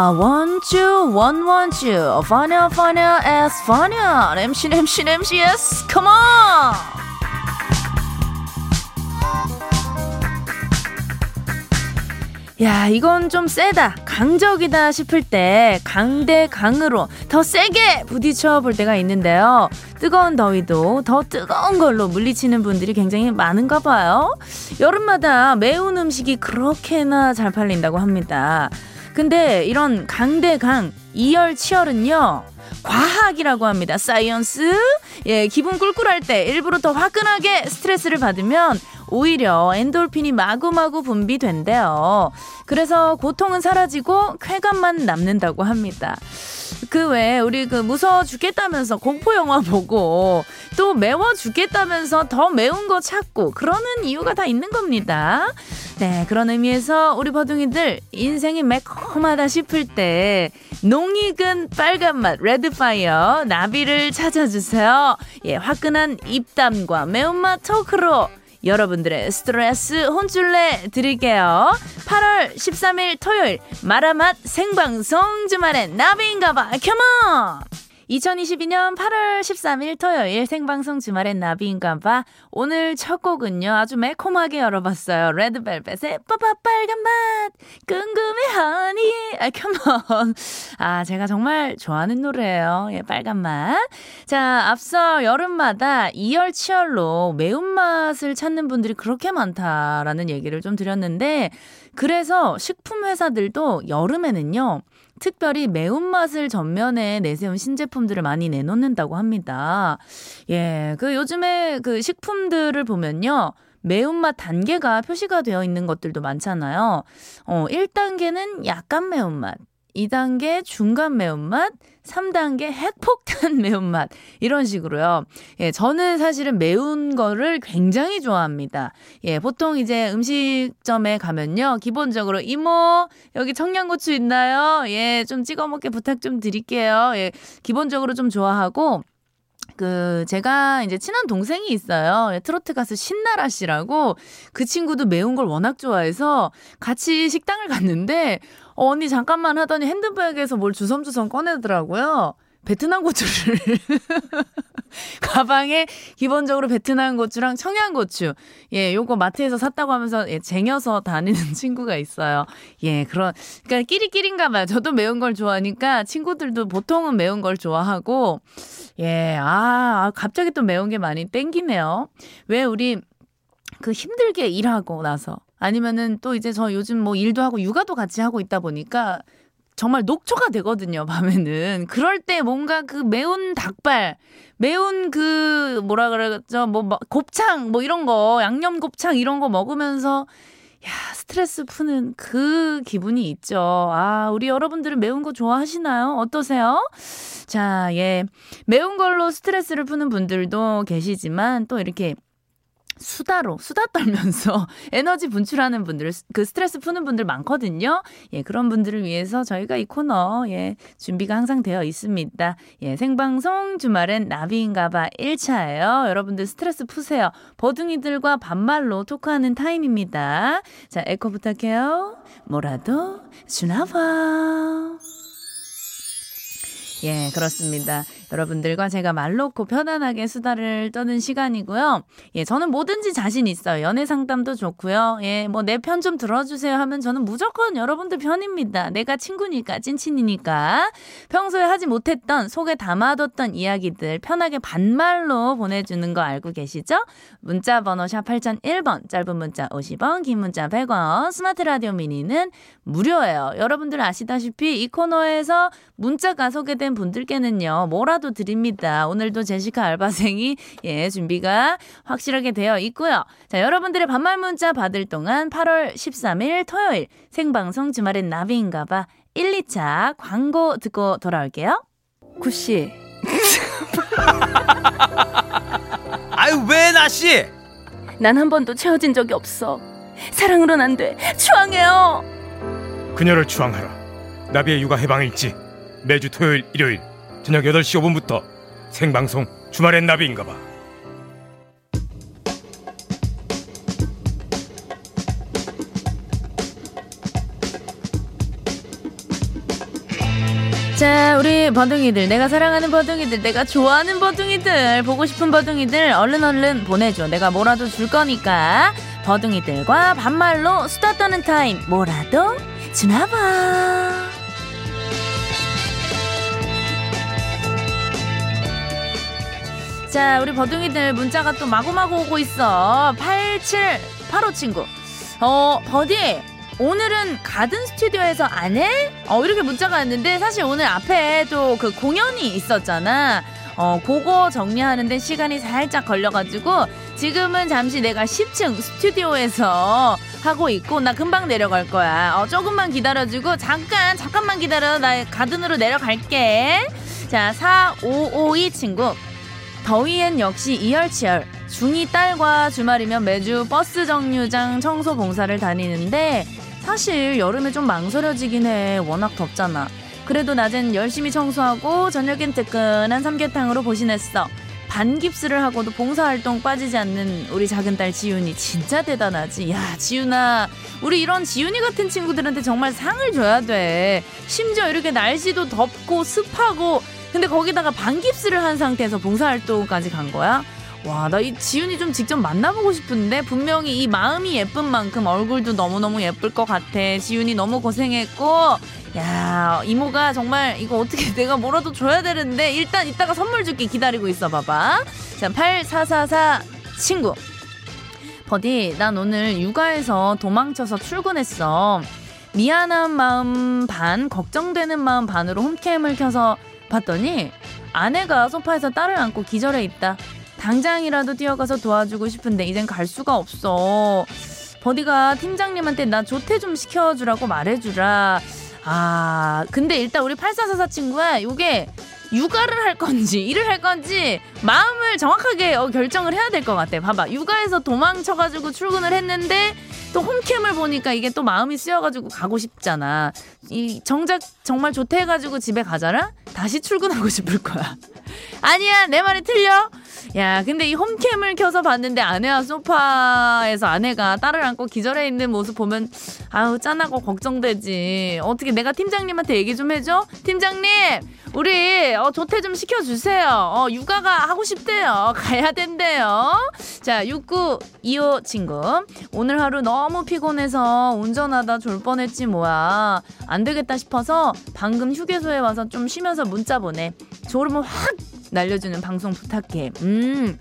I want you, one want you. Funnier. MC, MC, MC, yes. Come! 야, 이건 좀 세다, 강적이다 싶을 때 강대 강으로 더 세게 부딪혀 볼 때가 있는데요. 뜨거운 더위도 더 뜨거운 걸로 물리치는 분들이 굉장히 많은가 봐요. 여름마다 매운 음식이 그렇게나 잘 팔린다고 합니다. 근데 이런 강대강 이열 치열은요. 과학이라고 합니다. science. 예, 기분 꿀꿀할 때 일부러 더 화끈하게 스트레스를 받으면 오히려 엔돌핀이 마구마구 분비된대요. 그래서 고통은 사라지고 쾌감만 남는다고 합니다. 그 외에 우리 그 무서워 죽겠다면서 공포 영화 보고 또 매워 죽겠다면서 더 매운 거 찾고 그러는 이유가 다 있는 겁니다. 네, 그런 의미에서 우리 버둥이들 인생이 매콤하다 싶을 때 농익은 빨간 맛 red fire 나비를 찾아주세요. 예, 화끈한 입담과 매운맛 토크로 여러분들의 스트레스 혼쭐내 드릴게요. 8월 13일 토요일 마라맛 생방송 주말엔 나비인가봐 come on 2022년 8월 13일 토요일 생방송 주말엔 나비인가봐. 오늘 첫 곡은요 아주 매콤하게 열어봤어요. 레드벨벳의 빠빠 빨간 맛. 궁금해하니 아 컴온 아 제가 정말 좋아하는 노래예요. 예 빨간 맛. 자 앞서 여름마다 이열치열로 매운맛을 찾는 분들이 그렇게 많다라는 얘기를 좀 드렸는데 그래서 식품 회사들도 여름에는요 특별히 매운맛을 전면에 내세운 신제품들을 많이 내놓는다고 합니다. 예, 그 요즘에 그 식품들을 보면요. 매운맛 단계가 표시가 되어 있는 것들도 많잖아요. 어, 1단계는 약간 매운맛, 2단계 중간 매운맛, 3단계 핵폭탄 매운맛 이런 식으로요. 예, 저는 사실은 매운 거를 굉장히 좋아합니다. 예, 보통 이제 음식점에 가면요. 기본적으로 이모 여기 청양고추 있나요? 예, 좀 찍어 먹게 부탁 좀 드릴게요. 예, 기본적으로 좀 좋아하고 그 제가 이제 친한 동생이 있어요. 예, 트로트 가수 신나라 씨라고 그 친구도 매운 걸 워낙 좋아해서 같이 식당을 갔는데 어, 언니 잠깐만 하더니 핸드백에서 뭘 주섬주섬 꺼내더라고요. 베트남 고추를 가방에 기본적으로 베트남 고추랑 청양고추 예 요거 마트에서 샀다고 하면서 예 쟁여서 다니는 친구가 있어요 예 그런 그러니까 끼리끼리인가 봐요 저도 매운 걸 좋아하니까 친구들도 보통은 매운 걸 좋아하고 예, 아, 아, 갑자기 또 매운 게 많이 땡기네요. 왜 우리 그 힘들게 일하고 나서 아니면은 또 이제 저 요즘 뭐 일도 하고 육아도 같이 하고 있다 보니까 정말 녹초가 되거든요, 밤에는. 그럴 때 뭔가 그 매운 닭발, 매운 그 뭐라 그러죠? 뭐 곱창 뭐 이런 거, 양념 곱창 이런 거 먹으면서 야, 스트레스 푸는 그 기분이 있죠. 아, 우리 여러분들은 매운 거 좋아하시나요? 어떠세요? 자, 예. 매운 걸로 스트레스를 푸는 분들도 계시지만 또 이렇게 수다로 수다 떨면서 에너지 분출하는 분들 그 스트레스 푸는 분들 많거든요. 예, 그런 분들을 위해서 저희가 이 코너 예, 준비가 항상 되어 있습니다. 예, 생방송 주말엔 나비인가봐 1차예요. 여러분들 스트레스 푸세요. 버둥이들과 반말로 토크하는 타임입니다. 자, 에코 부탁해요. 뭐라도 주나봐. 예, 그렇습니다. 여러분들과 제가 말 놓고 편안하게 수다를 떠는 시간이고요. 예, 저는 뭐든지 자신 있어요. 연애 상담도 좋고요. 예, 뭐 내 편 좀 들어주세요 하면 저는 무조건 여러분들 편입니다. 내가 친구니까, 찐친이니까. 평소에 하지 못했던, 속에 담아뒀던 이야기들 편하게 반말로 보내주는 거 알고 계시죠? 문자 번호 샵 8001번, 짧은 문자 50원, 긴 문자 100원, 스마트 라디오 미니는 무료예요. 여러분들 아시다시피 이 코너에서 문자가 소개된 분들께는요, 뭐라 전화도 드립니다. 오늘도 제시카 알바생이 예, 준비가 확실하게 되어 있고요. 자, 여러분들의 반말 문자 받을 동안 8월 13일 토요일 생방송 주말엔 나비인가봐 1, 2차 광고 듣고 돌아올게요. 구씨. 아유, 왜 나씨? 난 한 번도 채워진 적이 없어. 사랑으론 안 돼. 추앙해요. 그녀를 추앙하라. 나비의 육아 해방일지 매주 토요일, 일요일 저녁 8시 5분부터 생방송 주말엔 나비인가 봐. 자, 우리 버둥이들, 내가 사랑하는 버둥이들, 내가 좋아하는 버둥이들, 보고 싶은 버둥이들, 얼른 얼른 보내줘. 내가 뭐라도 줄 거니까. 버둥이들과 반말로 수다 떠는 타임, 뭐라도 주나봐. 자, 우리 버둥이들 문자가 또 마구마구 오고 있어. 8785 친구. 어, 버디. 오늘은 가든 스튜디오에서 안 해? 어, 이렇게 문자가 왔는데 사실 오늘 앞에 또 그 공연이 있었잖아. 어, 그거 정리하는데 시간이 살짝 걸려가지고 지금은 잠시 내가 10층 스튜디오에서 하고 있고 나 금방 내려갈 거야. 어, 조금만 기다려주고 잠깐, 잠깐만 기다려. 나 가든으로 내려갈게. 자, 4552 친구. 더위엔 역시 이열치열. 중2 딸과 주말이면 매주 버스 정류장 청소 봉사를 다니는데 사실 여름에 좀 망설여지긴 해. 워낙 덥잖아. 그래도 낮엔 열심히 청소하고 저녁엔 뜨끈한 삼계탕으로 보신했어. 반깁스를 하고도 봉사활동 빠지지 않는 우리 작은 딸 지윤이 진짜 대단하지. 야, 지윤아. 우리 이런 지윤이 같은 친구들한테 정말 상을 줘야 돼. 심지어 이렇게 날씨도 덥고 습하고 근데 거기다가 반깁스를 한 상태에서 봉사활동까지 간 거야? 와, 나 이 지윤이 좀 직접 만나보고 싶은데 분명히 이 마음이 예쁜 만큼 얼굴도 너무너무 예쁠 것 같아. 지윤이 너무 고생했고, 야, 이모가 정말 이거 어떻게 내가 뭐라도 줘야 되는데 일단 이따가 선물 줄게 기다리고 있어 봐봐. 자, 8444 친구. 버디, 난 오늘 육아에서 도망쳐서 출근했어. 미안한 마음 반, 걱정되는 마음 반으로 홈캠을 켜서 봤더니 아내가 소파에서 딸을 안고 기절해 있다. 당장이라도 뛰어가서 도와주고 싶은데 이젠 갈 수가 없어. 버디가 팀장님한테 나 조퇴 좀 시켜주라고 말해주라. 아, 근데 일단 우리 8444 친구야, 요게 육아를 할 건지 일을 할 건지 마음을 정확하게 어, 결정을 해야 될 것 같아. 봐봐, 육아에서 도망쳐가지고 출근을 했는데 또 홈캠을 보니까 이게 또 마음이 쓰여가지고 가고 싶잖아. 이 정작 정말 조퇴해가지고 집에 가잖아? 다시 출근하고 싶을 거야. 아니야, 내 말이 틀려. 야, 근데 이 홈캠을 켜서 봤는데 아내와 소파에서 아내가 딸을 안고 기절해 있는 모습 보면 아우 짠하고 걱정되지. 어떻게 내가 팀장님한테 얘기 좀 해줘? 팀장님, 우리 어, 조퇴 좀 시켜주세요. 어, 육아가 하고 싶대요. 가야 된대요. 자, 6925 친구. 오늘 하루 너무 피곤해서 운전하다 졸 뻔했지 뭐야. 안 되겠다 싶어서 방금 휴게소에 와서 좀 쉬면서 문자 보내. 졸음을 확 날려주는 방송 부탁해. 음. うん。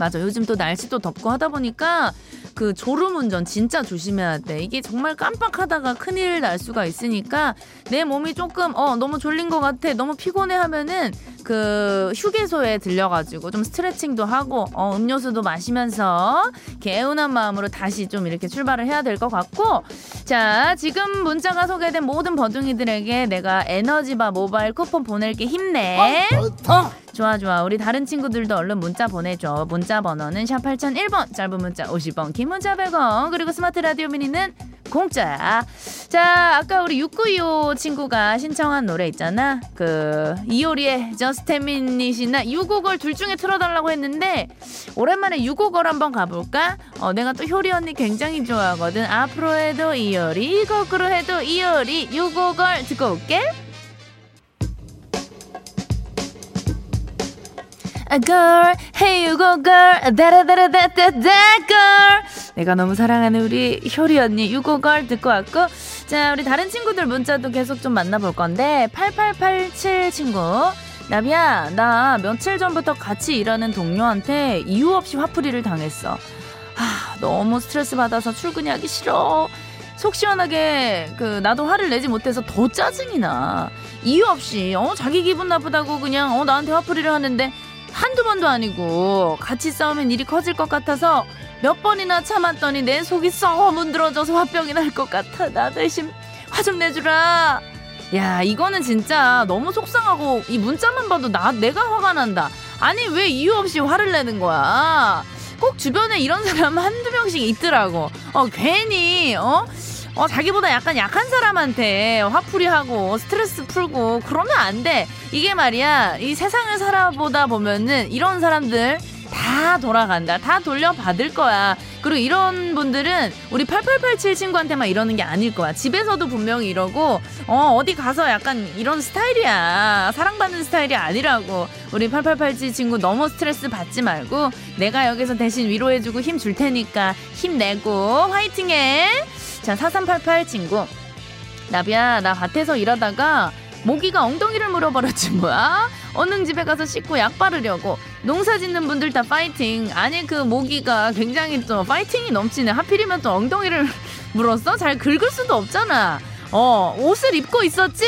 맞아. 요즘 또 날씨도 덥고 하다 보니까 그 졸음 운전 진짜 조심해야 돼. 이게 정말 깜빡하다가 큰일 날 수가 있으니까 내 몸이 조금 어 너무 졸린 것 같아. 너무 피곤해 하면은 그 휴게소에 들려가지고 좀 스트레칭도 하고 어 음료수도 마시면서 개운한 마음으로 다시 좀 이렇게 출발을 해야 될 것 같고 자 지금 문자가 소개된 모든 버둥이들에게 내가 에너지바 모바일 쿠폰 보낼게 힘내. 좋다. 좋아 좋아 우리 다른 친구들도 얼른 문자 보내줘 문자 번호는 샵 8001번 짧은 문자 50원 긴 문자 100원. 그리고 스마트 라디오 미니는 공짜. 자 아까 우리 6925 친구가 신청한 노래 있잖아. 그 이효리의 Minute이나 유곡을 둘 중에 틀어달라고 했는데 오랜만에 유곡을 한번 가볼까? 어 내가 또 효리 언니 굉장히 좋아하거든. 앞으로 해도 이효리 거꾸로 해도 이효리 유곡을 듣고 올게 girl, hey you go girl, 다라다라다다다 girl. 내가 너무 사랑하는 우리 효리 언니 유고 걸 듣고 왔고, 자 우리 다른 친구들 문자도 계속 좀 만나볼 건데 8887 친구. 나비야, 나 며칠 전부터 같이 일하는 동료한테 이유 없이 화풀이를 당했어. 아, 너무 스트레스 받아서 출근이 하기 싫어. 속 시원하게 그 나도 화를 내지 못해서 더 짜증이 나. 이유 없이 어 자기 기분 나쁘다고 그냥 어 나한테 화풀이를 하는데 한두 번도 아니고 같이 싸우면 일이 커질 것 같아서 몇 번이나 참았더니 내 속이 썩어 문드러져서 화병이 날 것 같아. 나 대신 화 좀 내주라. 야 이거는 진짜 너무 속상하고 이 문자만 봐도 나 내가 화가 난다. 아니 왜 이유 없이 화를 내는 거야? 꼭 주변에 이런 사람 한두 명씩 있더라고. 어 괜히 어? 어 자기보다 약간 약한 사람한테 화풀이하고 스트레스 풀고 그러면 안 돼. 이게 말이야 이 세상을 살아보다 보면은 이런 사람들 다 돌아간다. 다 돌려받을 거야. 그리고 이런 분들은 우리 8887 친구한테만 이러는 게 아닐 거야. 집에서도 분명히 이러고, 어, 어디 가서 약간 이런 스타일이야. 사랑받는 스타일이 아니라고. 우리 8887 친구 너무 스트레스 받지 말고, 내가 여기서 대신 위로해주고 힘 줄 테니까 힘내고, 화이팅해! 자, 4388 친구. 나비야, 나 밭에서 일하다가 모기가 엉덩이를 물어버렸지 뭐야? 어느 집에 가서 씻고 약 바르려고 농사 짓는 분들 다 파이팅 아니 그 모기가 굉장히 또 파이팅이 넘치네 하필이면 또 엉덩이를 물었어? 잘 긁을 수도 없잖아 어 옷을 입고 있었지?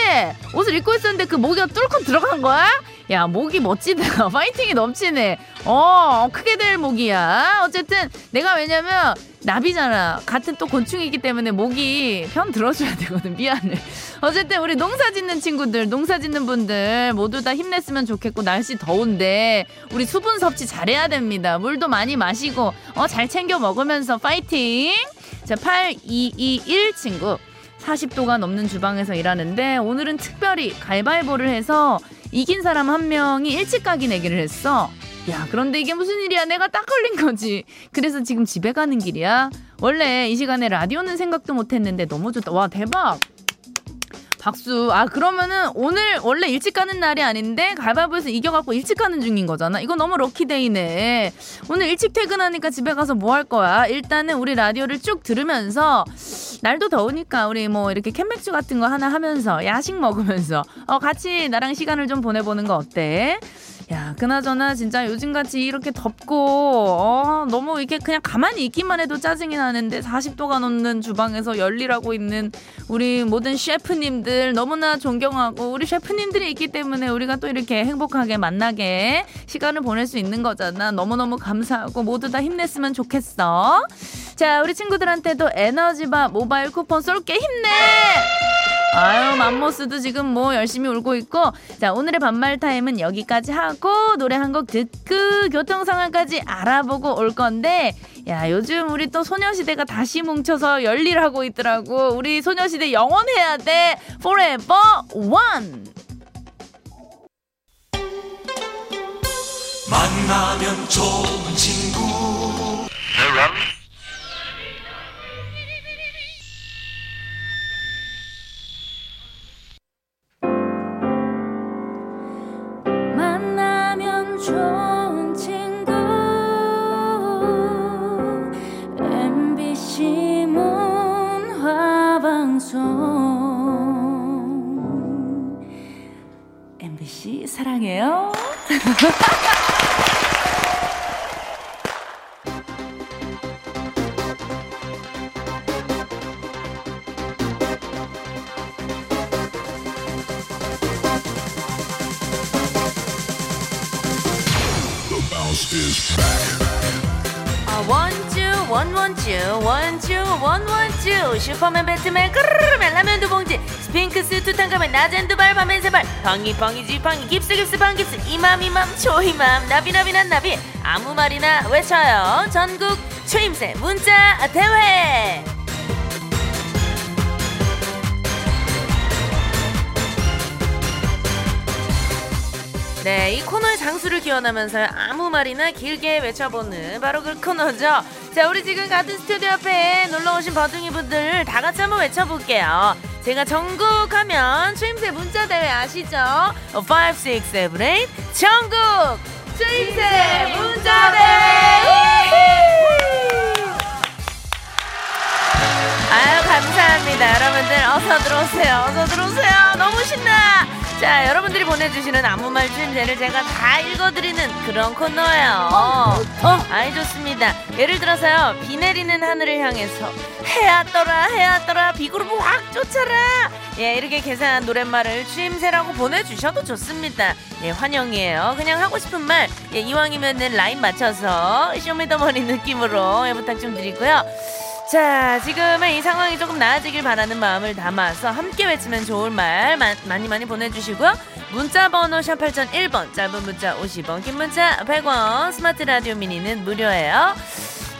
옷을 입고 있었는데 그 모기가 뚫고 들어간 거야? 야 모기 멋지다 파이팅이 넘치네. 어 크게 될 모기야. 어쨌든 내가 왜냐면 나비잖아. 같은 또 곤충이기 때문에 모기 편 들어줘야 되거든. 미안해. 어쨌든 우리 농사 짓는 친구들 농사 짓는 분들 모두 다 힘냈으면 좋겠고 날씨 더운데 우리 수분 섭취 잘해야 됩니다. 물도 많이 마시고 어 잘 챙겨 먹으면서 파이팅! 자 8221 친구. 40도가 넘는 주방에서 일하는데 오늘은 특별히 가위바위보를 해서 이긴 사람 한 명이 일찍 가기 내기를 했어. 야, 그런데 이게 무슨 일이야? 내가 딱 걸린 거지. 그래서 지금 집에 가는 길이야. 원래 이 시간에 라디오는 생각도 못 했는데 너무 좋다. 와, 대박. 박수. 아, 그러면은 오늘 원래 일찍 가는 날이 아닌데 가위바위보에서 이겨갖고 일찍 가는 중인 거잖아. 이거 너무 럭키데이네. 오늘 일찍 퇴근하니까 집에 가서 뭐 할 거야? 일단은 우리 라디오를 쭉 들으면서 날도 더우니까 우리 뭐 이렇게 캔맥주 같은 거 하나 하면서 야식 먹으면서 어, 같이 나랑 시간을 좀 보내보는 거 어때? 야, 그나저나 진짜 요즘같이 이렇게 덥고 어, 너무 이렇게 그냥 가만히 있기만 해도 짜증이 나는데 40도가 넘는 주방에서 열일하고 있는 우리 모든 셰프님들 너무나 존경하고 우리 셰프님들이 있기 때문에 우리가 또 이렇게 행복하게 만나게 시간을 보낼 수 있는 거잖아. 너무너무 감사하고 모두 다 힘냈으면 좋겠어. 자, 우리 친구들한테도 에너지바 모바일 쿠폰 쏠게 힘내! 아유, 맘모스도 지금 뭐 열심히 울고 있고. 자, 오늘의 반말 타임은 여기까지 하고, 노래 한 곡 듣고, 교통 상황까지 알아보고 올 건데, 야, 요즘 우리 또 소녀시대가 다시 뭉쳐서 열일하고 있더라고. 우리 소녀시대 영원해야 돼. Forever One! 만나면 좋은 친구 사랑해요 원원주 원주 원원주 슈퍼맨 배트맨 ቅ르르맨 라면 두 봉지 스핑크스 투탕카멘 낮엔 두발 밤엔 세발 펑이펑이 지팡이 깁스 깁스 방깁스 이맘 이맘 초이맘 나비 나비 난 나비 아무 말이나 외쳐요 전국 추임새 문자 대회 네, 이 코너의 장수를 기원하면서 아무 말이나 길게 외쳐보는 바로 그 코너죠. 자, 우리 지금 같은 스튜디오 앞에 놀러 오신 버둥이 분들 다 같이 한번 외쳐볼게요. 제가 전국하면 추임새 문자 대회 아시죠? 5, 6, 7, 8 전국 추임새 문자 대회. 아유 감사합니다 여러분들 어서 들어오세요 어서 들어오세요 너무 신나 자 여러분들이 보내주시는 아무 말 주임새를 제가 다 읽어드리는 그런 코너예요. 어? 아이 좋습니다. 예를 들어서요 비 내리는 하늘을 향해서 해야 떠라 해야 떠라 비구름 확 쫓아라. 예 이렇게 개사한 노랫말을 추임새라고 보내주셔도 좋습니다. 예 환영이에요. 그냥 하고 싶은 말 예, 이왕이면은 라인 맞춰서 쇼미더머니 느낌으로 예, 부탁 좀 드리고요 자, 지금은 이 상황이 조금 나아지길 바라는 마음을 담아서 함께 외치면 좋을 말 마, 많이 많이 보내주시고요. 문자 번호 샵 8001번, 짧은 문자 50원, 긴 문자 100원, 스마트 라디오 미니는 무료예요.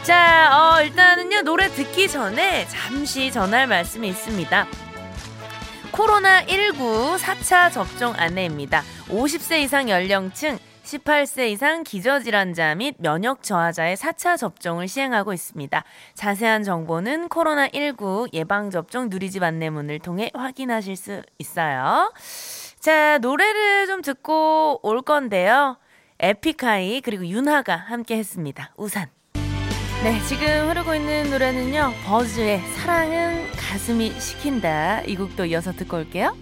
자, 어, 일단은요, 노래 듣기 전에 잠시 전할 말씀이 있습니다. 코로나19 4차 접종 안내입니다. 50세 이상 연령층 18세 이상 기저질환자 및 면역 저하자의 4차 접종을 시행하고 있습니다. 자세한 정보는 코로나19 예방접종 누리집 안내문을 통해 확인하실 수 있어요. 자, 노래를 좀 듣고 올 건데요. 에픽하이 그리고 윤하가 함께 했습니다. 우산. 네, 지금 흐르고 있는 노래는요. 버즈의 사랑은 가슴이 시킨다. 이 곡도 이어서 듣고 올게요.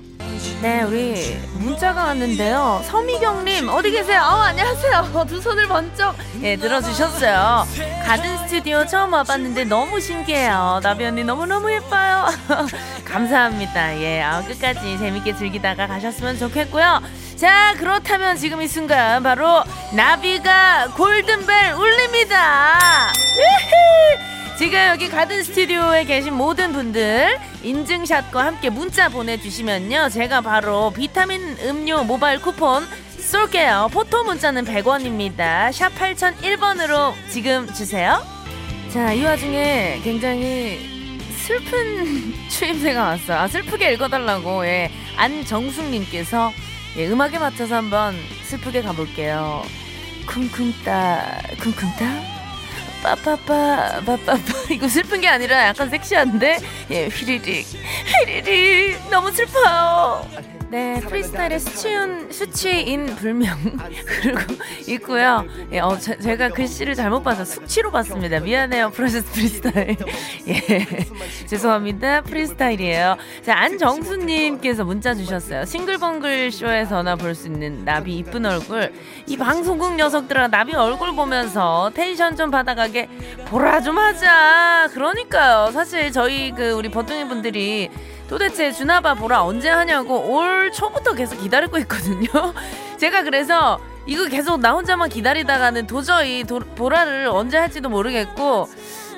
네, 우리 문자가 왔는데요. 서미경님, 어디 계세요? 어, 안녕하세요. 두 손을 번쩍, 예, 들어주셨어요. 가든 스튜디오 처음 와봤는데 너무 신기해요. 나비 언니 너무너무 예뻐요. 감사합니다. 예, 아, 끝까지 재밌게 즐기다가 가셨으면 좋겠고요. 자, 그렇다면 지금 이 순간 바로 나비가 골든벨 울립니다. 지금 여기 가든 스튜디오에 계신 모든 분들 인증샷과 함께 문자 보내주시면요. 제가 바로 비타민 음료 모바일 쿠폰 쏠게요. 포토 문자는 100원입니다. 샵 8001번으로 지금 주세요. 자, 이 와중에 굉장히 슬픈 추임새가 왔어요. 아, 슬프게 읽어달라고, 예. 안정숙님께서 예, 음악에 맞춰서 한번 슬프게 가볼게요. 쿵쿵따, 쿵쿵따? 빠빠빠 빠빠빠. 이거 슬픈 게 아니라 약간 섹시한데? 예 휘리릭. 휘리릭. 너무 슬퍼요 네 프리스타일의 수치인 수치인 불명 그리고 있고요. 예, 어, 제, 제가 글씨를 잘못 봐서 숙취로 봤습니다. 미안해요 프로세스 프리스타일. 예 죄송합니다 프리스타일이에요. 자 안정수님께서 문자 주셨어요. 싱글벙글 쇼에서나 볼 수 있는 나비 이쁜 얼굴. 이 방송국 녀석들아 나비 얼굴 보면서 텐션 좀 받아가게 보라 좀 하자. 그러니까요. 사실 저희 그 우리 버둥이 분들이 도대체 주나바 보라 언제 하냐고 올 초부터 계속 기다리고 있거든요. 제가 그래서 이거 계속 나 혼자만 기다리다가는 도저히 도, 보라를 언제 할지도 모르겠고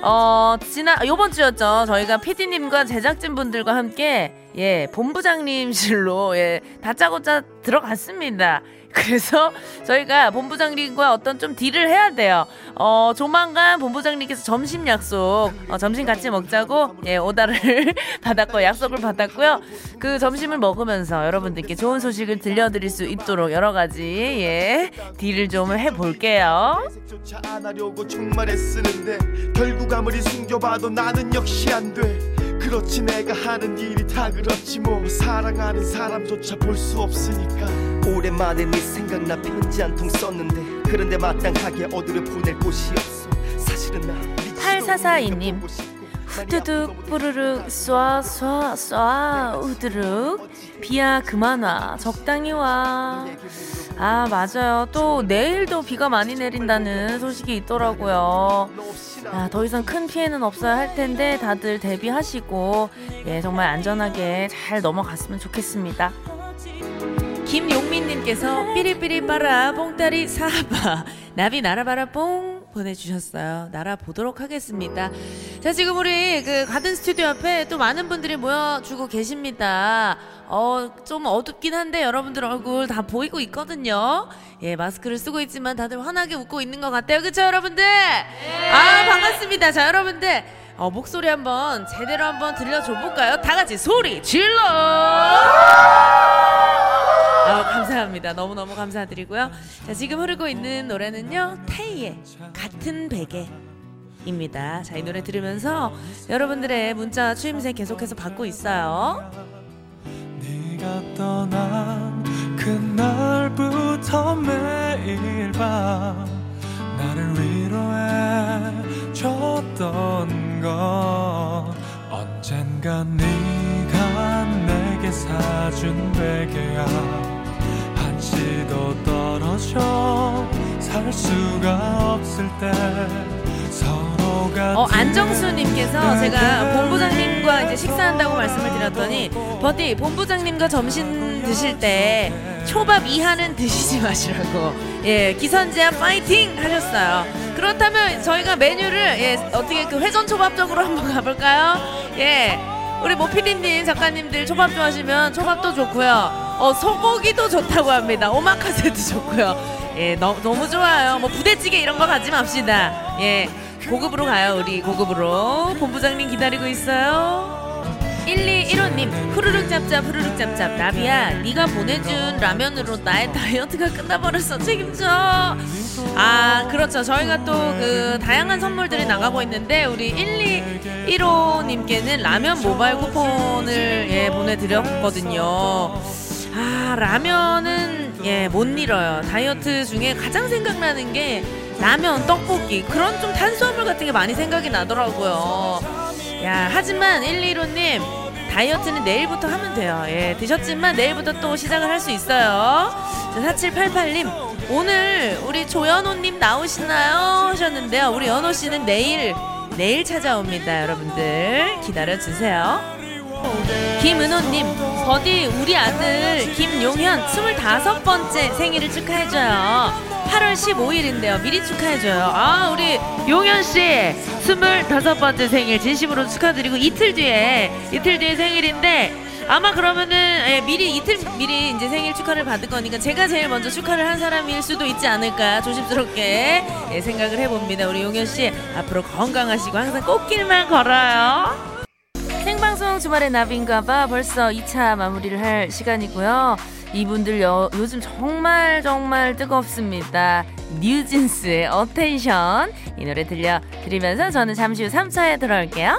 어 지난 요번 주였죠. 저희가 PD님과 제작진 분들과 함께 예 본부장님실로 예 다짜고짜 들어갔습니다. 그래서 저희가 본부장님과 어떤 좀 딜을 해야 돼요. 어, 조만간 본부장님께서 점심 약속, 어, 점심 같이 먹자고, 예, 오다를 받았고, 약속을 받았고요. 그 점심을 먹으면서 여러분들께 좋은 소식을 들려드릴 수 있도록 여러 가지, 예, 딜을 좀 해볼게요. 정말 애쓰는데 결국 아무리 숨겨봐도 나는 역시 안 돼. 그렇지 내가 하는 일이 다 그렇지 뭐. 사랑하는 사람조차 볼 수 없으니까. 오랜만에 네 생각나 편지 한 통 썼는데 그런데 마땅하게 어디를 보낼 곳이 없어. 사실은 나 8442님 후두둑 뿌르륵 쏴쏴 쏴 우드륵. 비야 그만 와 적당히 와. 아 맞아요. 또 내일도 비가 많이 내린다는 소식이 있더라고요. 아, 더 이상 큰 피해는 없어야 할 텐데 다들 대비하시고 예 정말 안전하게 잘 넘어갔으면 좋겠습니다. 김용민님께서 삐리삐리 빠라 뽕따리 사바 나비 날아봐라 뽕 보내주셨어요. 날아보도록 하겠습니다. 자 지금 우리 그 가든 스튜디오 앞에 또 많은 분들이 모여주고 계십니다. 어 좀 어둡긴 한데 여러분들 얼굴 다 보이고 있거든요. 예 마스크를 쓰고 있지만 다들 환하게 웃고 있는 것 같아요. 그쵸 여러분들? 아 반갑습니다. 자 여러분들 어, 목소리 한번 제대로 한번 들려줘 볼까요? 다 같이 소리 질러! 아, 감사합니다. 너무너무 감사드리고요. 자, 지금 흐르고 있는 노래는요. 태희의 같은 베개 입니다. 자, 이 노래 들으면서 여러분들의 문자 추임새 계속해서 받고 있어요. 네가 떠난 그날부터 매일 밤 나를 위로해 줬던 건 언젠가 네가 내게 사준 베개야 한시도 떨어져 살 수가 없을 때 어, 안정수님께서 제가 본부장님과 이제 식사한다고 말씀을 드렸더니 버디 본부장님과 점심 드실 때 초밥 이하는 드시지 마시라고 예 기선제압 파이팅 하셨어요. 그렇다면 저희가 메뉴를 예 어떻게 그 회전 초밥 쪽으로 한번 가볼까요? 예 우리 모 PD님 작가님들 초밥 좋아하시면 초밥도 좋고요. 어 소고기도 좋다고 합니다. 오마카세도 좋고요. 예 너, 너무 좋아요. 뭐 부대찌개 이런 거 가지 맙시다. 예 고급으로 가요 우리 고급으로. 본부장님 기다리고 있어요. 1215님 후루룩 짭짭 후루룩 짭짭 나비야 네가 보내준 라면으로 나의 다이어트가 끝나버렸어. 책임져. 아 그렇죠. 저희가 또 그 다양한 선물들이 나가고 있는데 우리 1215님께는 라면 모바일 쿠폰을 예 보내드렸거든요. 아 라면은 예못 잃어요. 다이어트 중에 가장 생각나는 게 라면 떡볶이 그런 좀 탄수화물 같은 게 많이 생각이 나더라고요. 야 하지만 115님 다이어트는 내일부터 하면 돼요. 예 드셨지만 내일부터 또 시작을 할 수 있어요. 자, 4788님 오늘 우리 조연호님 나오시나요? 하셨는데요. 우리 연호씨는 내일 내일 찾아옵니다 여러분들. 기다려주세요. 김은호님, 버디 우리 아들 김용현 25번째 생일을 축하해줘요. 8월 15일인데요. 미리 축하해줘요. 아, 우리 용현 씨 25번째 생일 진심으로 축하드리고 이틀 뒤에, 이틀 뒤에 생일인데 아마 그러면은 예, 미리 이틀 미리 이제 생일 축하를 받을 거니까 제가 제일 먼저 축하를 한 사람일 수도 있지 않을까 조심스럽게 예, 생각을 해봅니다. 우리 용현 씨 앞으로 건강하시고 항상 꽃길만 걸어요. 생방송 주말의 나비인가봐 벌써 2차 마무리를 할 시간이고요. 이분들 요, 요즘 정말 정말 뜨겁습니다. 뉴진스의 어텐션 이 노래 들려드리면서 저는 잠시 후 3차에 돌아올게요.